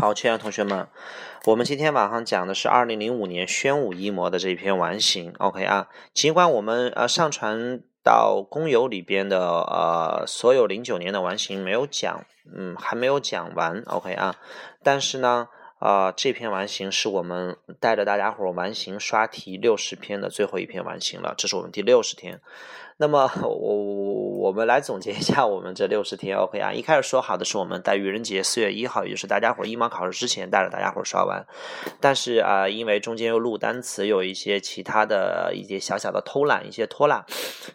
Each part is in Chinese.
好，亲爱的同学们，我们今天晚上讲的是二零零五年宣武一模的这篇完形。OK 啊，尽管我们呃上传到公有里边的呃所有零九年的完形没有讲，嗯，还没有讲完。OK 啊，但是呢，啊这篇完形是我们带着大家伙完形刷题六十篇的最后一篇完形了，这是我们第六十天。那么 我。我们来总结一下我们这六十天，OK 啊？一开始说好的是我们在愚人节四月一号，也就是大家伙一模考试之前带着大家伙刷完，但是啊，因为中间又录单词，有一些其他的一些小小的偷懒，一些拖拉，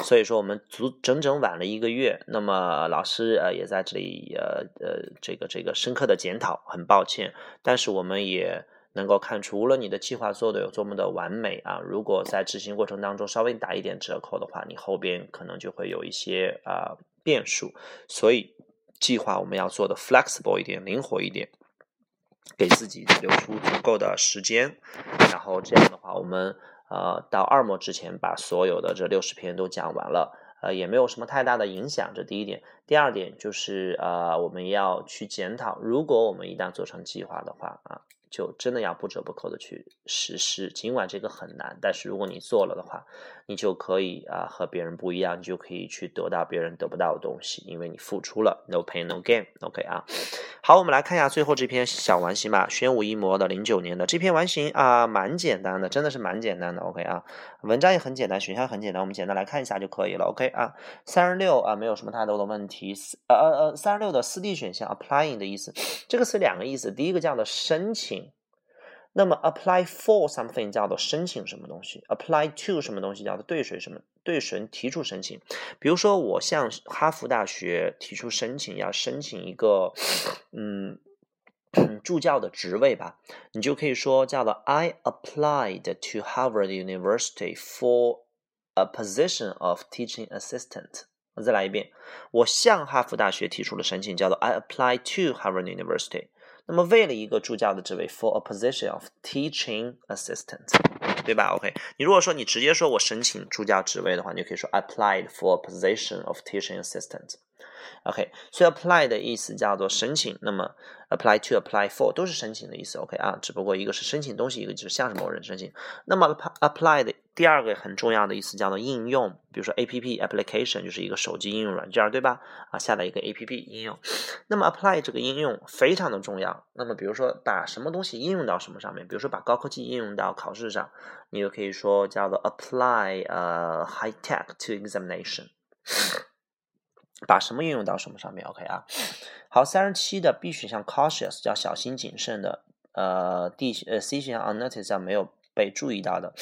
所以说我们足整整晚了一个月。那么老师呃也在这里呃呃这个这个深刻的检讨，很抱歉，但是我们也。能够看出，无论你的计划做的有多么的完美啊，如果在执行过程当中稍微打一点折扣的话，你后边可能就会有一些啊变数。所以计划我们要做的 flexible 一点，灵活一点，给自己留出足够的时间。然后这样的话，我们呃到二模之前把所有的这六十篇都讲完了，呃也没有什么太大的影响。这第一点，第二点就是呃我们要去检讨，如果我们一旦做成计划的话啊。就真的要不折不扣的去实施，尽管这个很难，但是如果你做了的话，你就可以啊和别人不一样，你就可以去得到别人得不到的东西，因为你付出了，no pain no gain，OK 啊。好，我们来看一下最后这篇小完形吧，宣武一模的零九年的这篇完形啊，蛮简单的，真的是蛮简单的，OK 啊。文章也很简单，选项很简单，我们简单来看一下就可以了，OK 啊。三十六啊，没有什么太多的问题，呃呃呃，三十六的四 D 选项 applying 的意思，这个词两个意思，第一个叫做申请。那么 apply for something 叫做申请什么东西，apply to 什么东西叫做对谁什么对谁提出申请。比如说我向哈佛大学提出申请，要申请一个嗯助教的职位吧，你就可以说叫做 I applied to Harvard University for a position of teaching assistant。我再来一遍，我向哈佛大学提出了申请，叫做 I applied to Harvard University。那么为了一个助教的职位，for a position of teaching assistant，对吧？OK，你如果说你直接说我申请助教职位的话，你就可以说 applied for a position of teaching assistant。OK，所以 apply 的意思叫做申请，那么 apply to、apply for 都是申请的意思。OK 啊，只不过一个是申请东西，一个就是向某人申请。那么 apply 的第二个很重要的意思叫做应用，比如说 APP application 就是一个手机应用软件，对吧？啊，下载一个 APP 应用。那么 apply 这个应用非常的重要。那么比如说把什么东西应用到什么上面，比如说把高科技应用到考试上，你就可以说叫做 apply 呃 high tech to examination。把什么应用到什么上面？OK 啊，好，三十七的 B 选项 cautious 叫小心谨慎的，呃，D 呃 C 选项 unnoticed 叫没有被注意到的，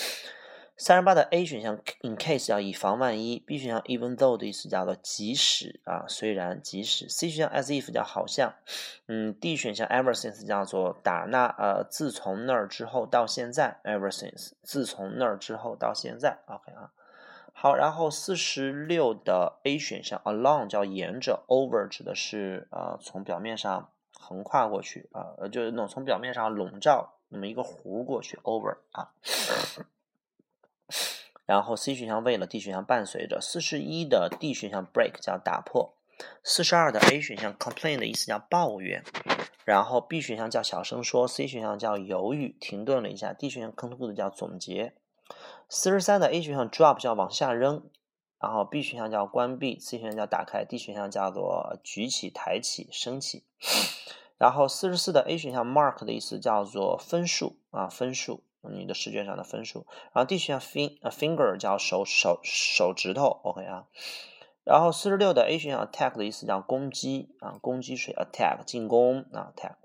三十八的 A 选项 in case 叫以防万一，B 选项 even though 的意思叫做即使啊，虽然即使，C 选项 as if 叫好像，嗯，D 选项 ever since 叫做打那呃自从那儿之后到现在，ever since 自从那儿之后到现在，OK 啊。好，然后四十六的 A 选项，along 叫沿着，over 指的是呃从表面上横跨过去啊，呃就是那种从表面上笼罩那么一个弧过去，over 啊。然后 C 选项为了，D 选项伴随着，四十一的 D 选项 break 叫打破，四十二的 A 选项 complain 的意思叫抱怨，然后 B 选项叫小声说，C 选项叫犹豫停顿了一下，D 选项 conclude 叫总结。四十三的 A 选项 drop 叫往下扔，然后 B 选项叫关闭，C 选项叫打开，D 选项叫做举起、抬起、升起。然后四十四的 A 选项 mark 的意思叫做分数啊，分数，你的试卷上的分数。然后 D 选项 fin finger 叫手手手指头，OK 啊。然后四十六的 A 选项 attack 的意思叫攻击啊，攻击谁 attack 进攻啊 attack。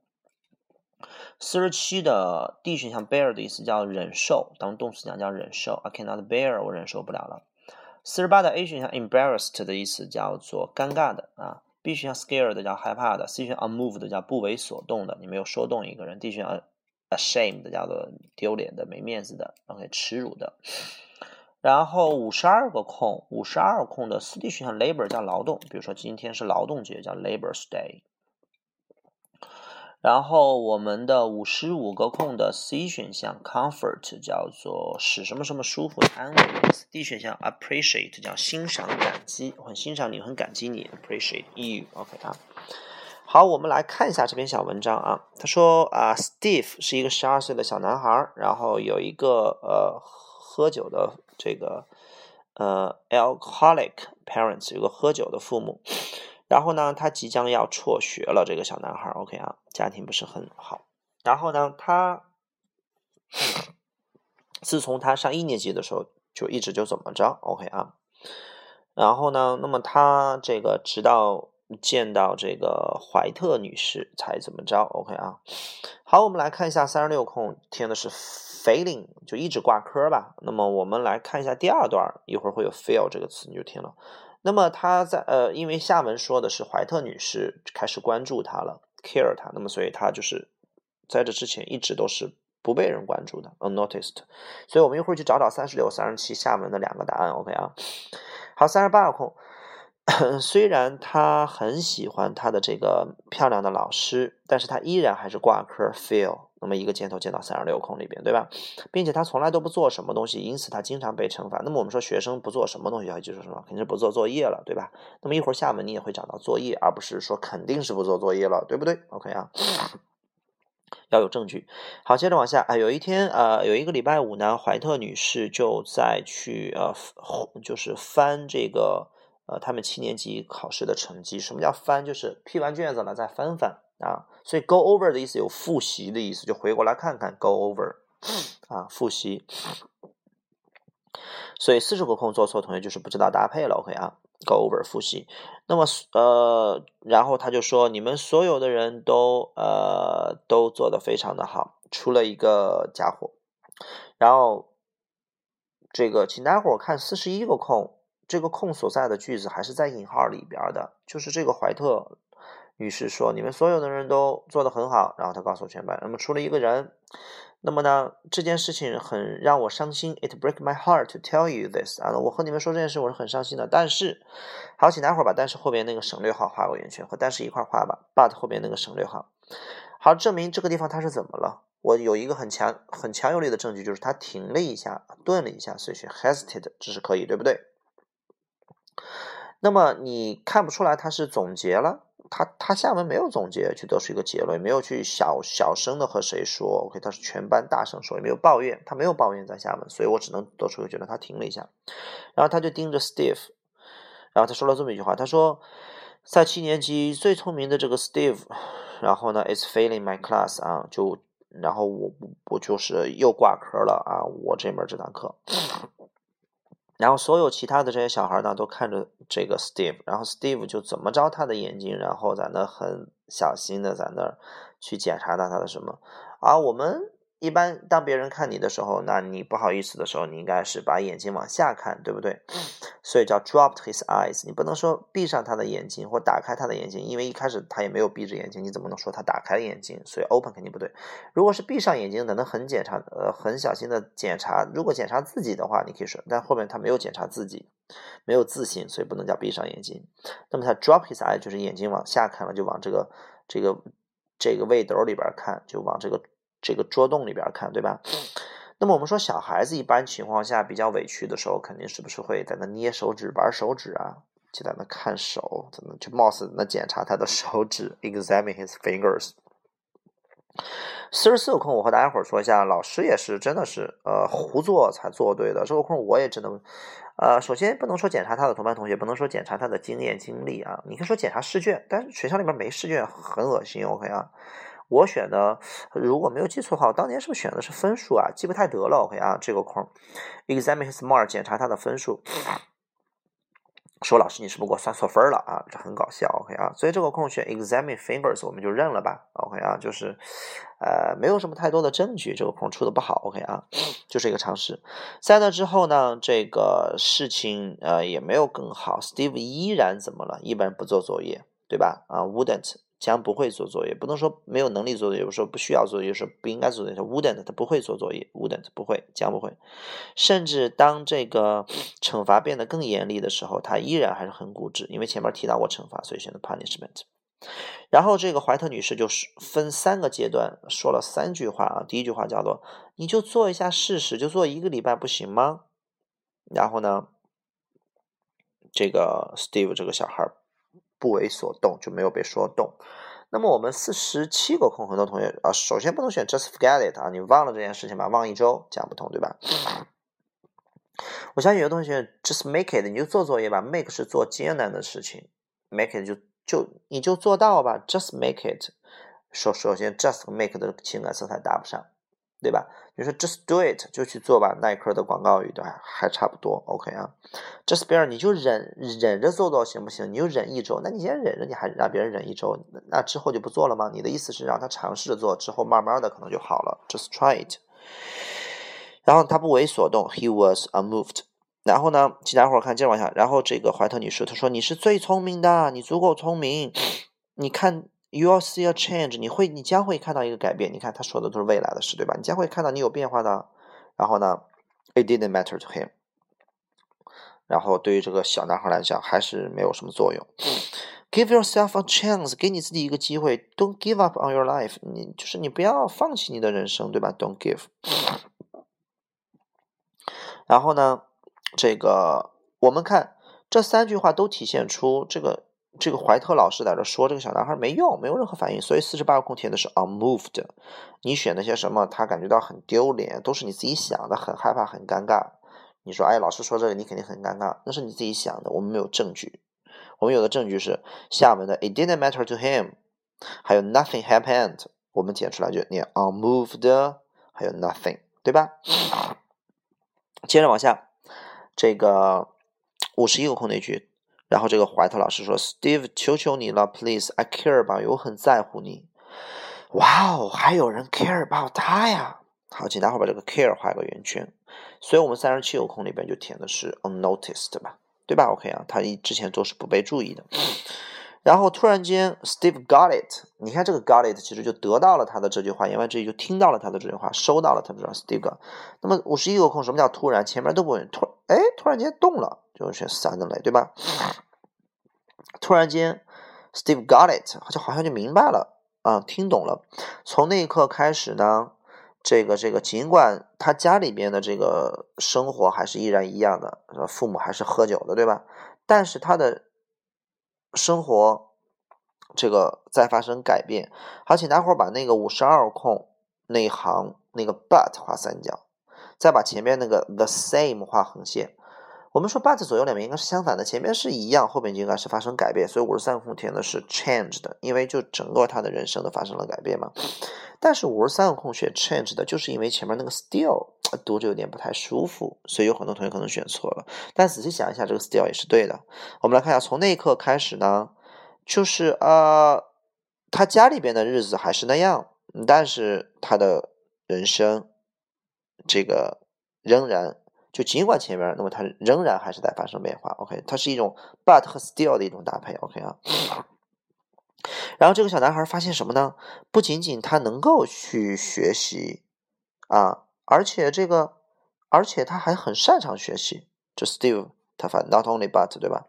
四十七的 D 选项 bear 的意思叫忍受，当动词讲叫忍受。I cannot bear，我忍受不了了。四十八的 A 选项 embarrassed 的意思叫做尴尬的啊。B 选项 scared 叫害怕的。C 选项 unmoved 叫不为所动的，你没有说动一个人。D 选项 ashamed 叫做丢脸的、没面子的，OK，耻辱的。然后五十二个空，五十二空的四 D 选项 labor 叫劳动，比如说今天是劳动节，叫 Labor's Day。然后我们的五十五个空的 C 选项 comfort 叫做使什么什么舒服安慰，D 选项 appreciate 叫欣赏感激，我很欣赏你，很感激你，appreciate you，OK 啊。好。我们来看一下这篇小文章啊。他说啊，Steve 是一个十二岁的小男孩，然后有一个呃喝酒的这个呃 alcoholic parents，有个喝酒的父母。然后呢，他即将要辍学了。这个小男孩，OK 啊，家庭不是很好。然后呢，他自从他上一年级的时候，就一直就怎么着，OK 啊。然后呢，那么他这个直到见到这个怀特女士才怎么着，OK 啊。好，我们来看一下三十六空填的是 failing，就一直挂科吧。那么我们来看一下第二段，一会儿会有 fail 这个词，你就听了。那么他在呃，因为下文说的是怀特女士开始关注他了，care 他，那么所以他就是在这之前一直都是不被人关注的，unnoticed。所以我们一会儿去找找三十六、三十七下文的两个答案，OK 啊？好，三十八空。虽然他很喜欢他的这个漂亮的老师，但是他依然还是挂科 fail。那么一个箭头箭到三十六空里边，对吧？并且他从来都不做什么东西，因此他经常被惩罚。那么我们说学生不做什么东西要记住什么？肯定是不做作业了，对吧？那么一会儿下文你也会讲到作业，而不是说肯定是不做作业了，对不对？OK 啊，要有证据。好，接着往下啊，有一天呃，有一个礼拜五呢，怀特女士就在去呃，就是翻这个。呃，他们七年级考试的成绩，什么叫翻？就是批完卷子了再翻翻啊。所以 go over 的意思有复习的意思，就回过来看看 go over 啊，复习。所以四十个空做错，同学就是不知道搭配了。OK 啊，go over 复习。那么呃，然后他就说，你们所有的人都呃都做的非常的好，除了一个家伙。然后这个，请待会儿看四十一个空。这个空所在的句子还是在引号里边的，就是这个怀特女士说：“你们所有的人都做得很好。”然后她告诉全班：“那么除了一个人，那么呢这件事情很让我伤心。It break my heart to tell you this 啊，我和你们说这件事我是很伤心的。但是，好，请待会儿把但是后边那个省略号画个圆圈，和但是一块画吧。But 后边那个省略号，好，证明这个地方它是怎么了？我有一个很强很强有力的证据，就是他停了一下，顿了一下，所以选 hesitate 这是可以，对不对？那么你看不出来他是总结了，他他下文没有总结，去得出一个结论，没有去小小声的和谁说，OK，他是全班大声说，也没有抱怨，他没有抱怨在下文，所以我只能得出一个结论，他停了一下，然后他就盯着 Steve，然后他说了这么一句话，他说，在七年级最聪明的这个 Steve，然后呢，it's failing my class 啊，就然后我我就是又挂科了啊，我这门这堂课。然后所有其他的这些小孩呢，都看着这个 Steve，然后 Steve 就怎么着他的眼睛，然后在那很小心的在那儿去检查到他的什么，啊我们。一般当别人看你的时候，那你不好意思的时候，你应该是把眼睛往下看，对不对？所以叫 dropped his eyes。你不能说闭上他的眼睛或打开他的眼睛，因为一开始他也没有闭着眼睛，你怎么能说他打开了眼睛？所以 open 肯定不对。如果是闭上眼睛的，能很检查，呃，很小心的检查。如果检查自己的话，你可以说，但后面他没有检查自己，没有自信，所以不能叫闭上眼睛。那么他 drop his eye 就是眼睛往下看了，就往这个这个这个位斗里边看，就往这个。这个桌洞里边看，对吧？那么我们说小孩子一般情况下比较委屈的时候，肯定是不是会在那捏手指、玩手指啊？就在那看手，怎么就貌似那检查他的手指，examine his fingers。四十四个空，我和大家伙说一下，老师也是真的是呃胡做才做对的。这个空我也只能呃，首先不能说检查他的同班同学，不能说检查他的经验经历啊。你可以说检查试卷，但是学校里面没试卷，很恶心，OK 啊？我选的，如果没有记错的话，我当年是不是选的是分数啊？记不太得了，OK 啊，这个空，examine his mark，检查他的分数。说老师，你是不是给我算错分了啊？这很搞笑，OK 啊，所以这个空选 examine fingers，我们就认了吧，OK 啊，就是呃，没有什么太多的证据，这个空出的不好，OK 啊，就是一个常识。在那之后呢，这个事情呃也没有更好，Steve 依然怎么了？一般不做作业，对吧？啊，wouldn't。将不会做作业，不能说没有能力做作业，有时候不需要做作业，说不应该做作业。他 wouldn't，他不会做作业，wouldn't 不会，将不会。甚至当这个惩罚变得更严厉的时候，他依然还是很固执，因为前面提到过惩罚，所以选择 punishment。然后这个怀特女士就是分三个阶段说了三句话啊，第一句话叫做你就做一下试试，就做一个礼拜不行吗？然后呢，这个 Steve 这个小孩。不为所动，就没有被说动。那么我们四十七个空，很多同学啊，首先不能选 just forget it 啊，你忘了这件事情吧，忘一周讲不通，对吧？我相信有的同学 just make it，你就做作业吧，make 是做艰难的事情，make it 就就你就做到吧，just make it。首首先 just make 的情感色彩搭不上，对吧？你说 just do it 就去做吧，耐克的广告语对吧？还差不多，OK 啊。just bear 你就忍忍着做到行不行？你就忍一周，那你先忍着，你还让别人忍一周，那之后就不做了吗？你的意思是让他尝试着做，之后慢慢的可能就好了，just try it。然后他不为所动，He was unmoved。然后呢，其他伙看，接着往下。然后这个怀特女士她说：“你是最聪明的，你足够聪明。你看，you'll see a change，你会，你将会看到一个改变。你看，他说的都是未来的事，对吧？你将会看到你有变化的。然后呢，it didn't matter to him。然后对于这个小男孩来讲，还是没有什么作用。Give yourself a chance，给你自己一个机会。Don't give up on your life，你就是你不要放弃你的人生，对吧？Don't give。”然后呢，这个我们看这三句话都体现出这个这个怀特老师在这说这个小男孩没用，没有任何反应，所以四十八个空填的是 unmoved。你选那些什么？他感觉到很丢脸，都是你自己想的，很害怕，很尴尬。你说，哎，老师说这个，你肯定很尴尬，那是你自己想的，我们没有证据。我们有的证据是下面的 it didn't matter to him，还有 nothing happened，我们剪出来就念 unmoved，还有 nothing，对吧？接着往下，这个五十一个空那句，然后这个怀特老师说：“Steve，求求你了，Please，I care about you，我很在乎你。”哇哦，还有人 care about 他呀！好，请待会把这个 care 画一个圆圈。所以我们三十七个空里边就填的是 unnoticed 吧，对吧？OK 啊，他一之前都是不被注意的。然后突然间，Steve got it。你看这个 got it，其实就得到了他的这句话，言外之意就听到了他的这句话，收到了他的 Steve。那么五十一个空，什么叫突然？前面都不问，突哎，突然间动了，就选 suddenly，对吧？突然间，Steve got it，就好像就明白了啊，听懂了。从那一刻开始呢，这个这个，尽管他家里边的这个生活还是依然一样的，父母还是喝酒的，对吧？但是他的。生活这个在发生改变，好，请大伙儿把那个五十二空那一行那个 but 画三角，再把前面那个 the same 画横线。我们说 but 左右两边应该是相反的，前面是一样，后面就应该是发生改变，所以五十三空填的是 changed，因为就整个他的人生都发生了改变嘛。但是五十三个空选 changed，就是因为前面那个 still 读着有点不太舒服，所以有很多同学可能选错了。但仔细想一下，这个 still 也是对的。我们来看一下，从那一刻开始呢，就是呃，他家里边的日子还是那样，但是他的人生这个仍然。就尽管前面，那么它仍然还是在发生变化。OK，它是一种 but 和 still 的一种搭配。OK 啊，然后这个小男孩发现什么呢？不仅仅他能够去学习啊，而且这个，而且他还很擅长学习。就 Steve 他发 not only but 对吧？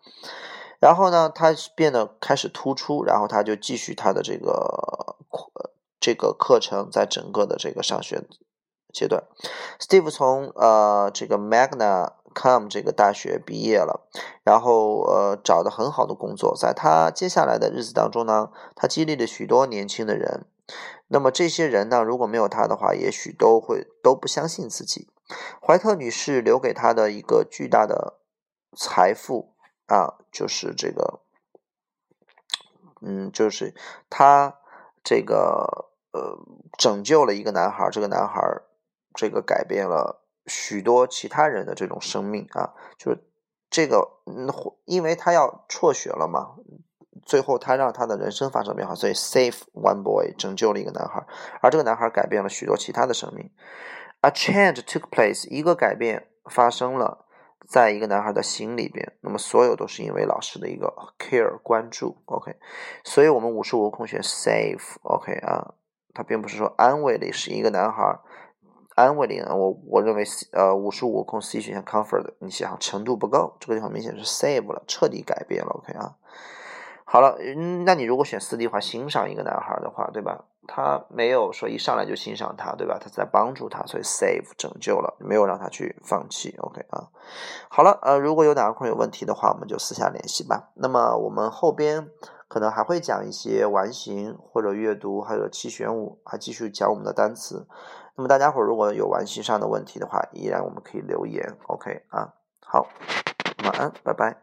然后呢，他变得开始突出，然后他就继续他的这个这个课程，在整个的这个上学。阶段，Steve 从呃这个 Magna Com 这个大学毕业了，然后呃找的很好的工作，在他接下来的日子当中呢，他激励了许多年轻的人。那么这些人呢，如果没有他的话，也许都会都不相信自己。怀特女士留给他的一个巨大的财富啊，就是这个，嗯，就是他这个呃拯救了一个男孩，这个男孩。这个改变了许多其他人的这种生命啊，就是这个，嗯，因为他要辍学了嘛，最后他让他的人生发生变化，所以 save one boy 拯救了一个男孩，而这个男孩改变了许多其他的生命。A change took place，一个改变发生了，在一个男孩的心里边，那么所有都是因为老师的一个 care 关注，OK，所以我们五十五空选 save，OK 啊，他并不是说安慰的是一个男孩。安慰的，我我认为呃五十五空 C 选项 comfort，你想程度不够，这个地方明显是 save 了，彻底改变了，OK 啊。好了，嗯，那你如果选四 D 的话，欣赏一个男孩的话，对吧？他没有说一上来就欣赏他，对吧？他在帮助他，所以 save 拯救了，没有让他去放弃，OK 啊。好了，呃，如果有哪个空有问题的话，我们就私下联系吧。那么我们后边可能还会讲一些完形或者阅读，还有七选五，还继续讲我们的单词。那么大家伙如果有玩心上的问题的话，依然我们可以留言。OK 啊，好，晚安，拜拜。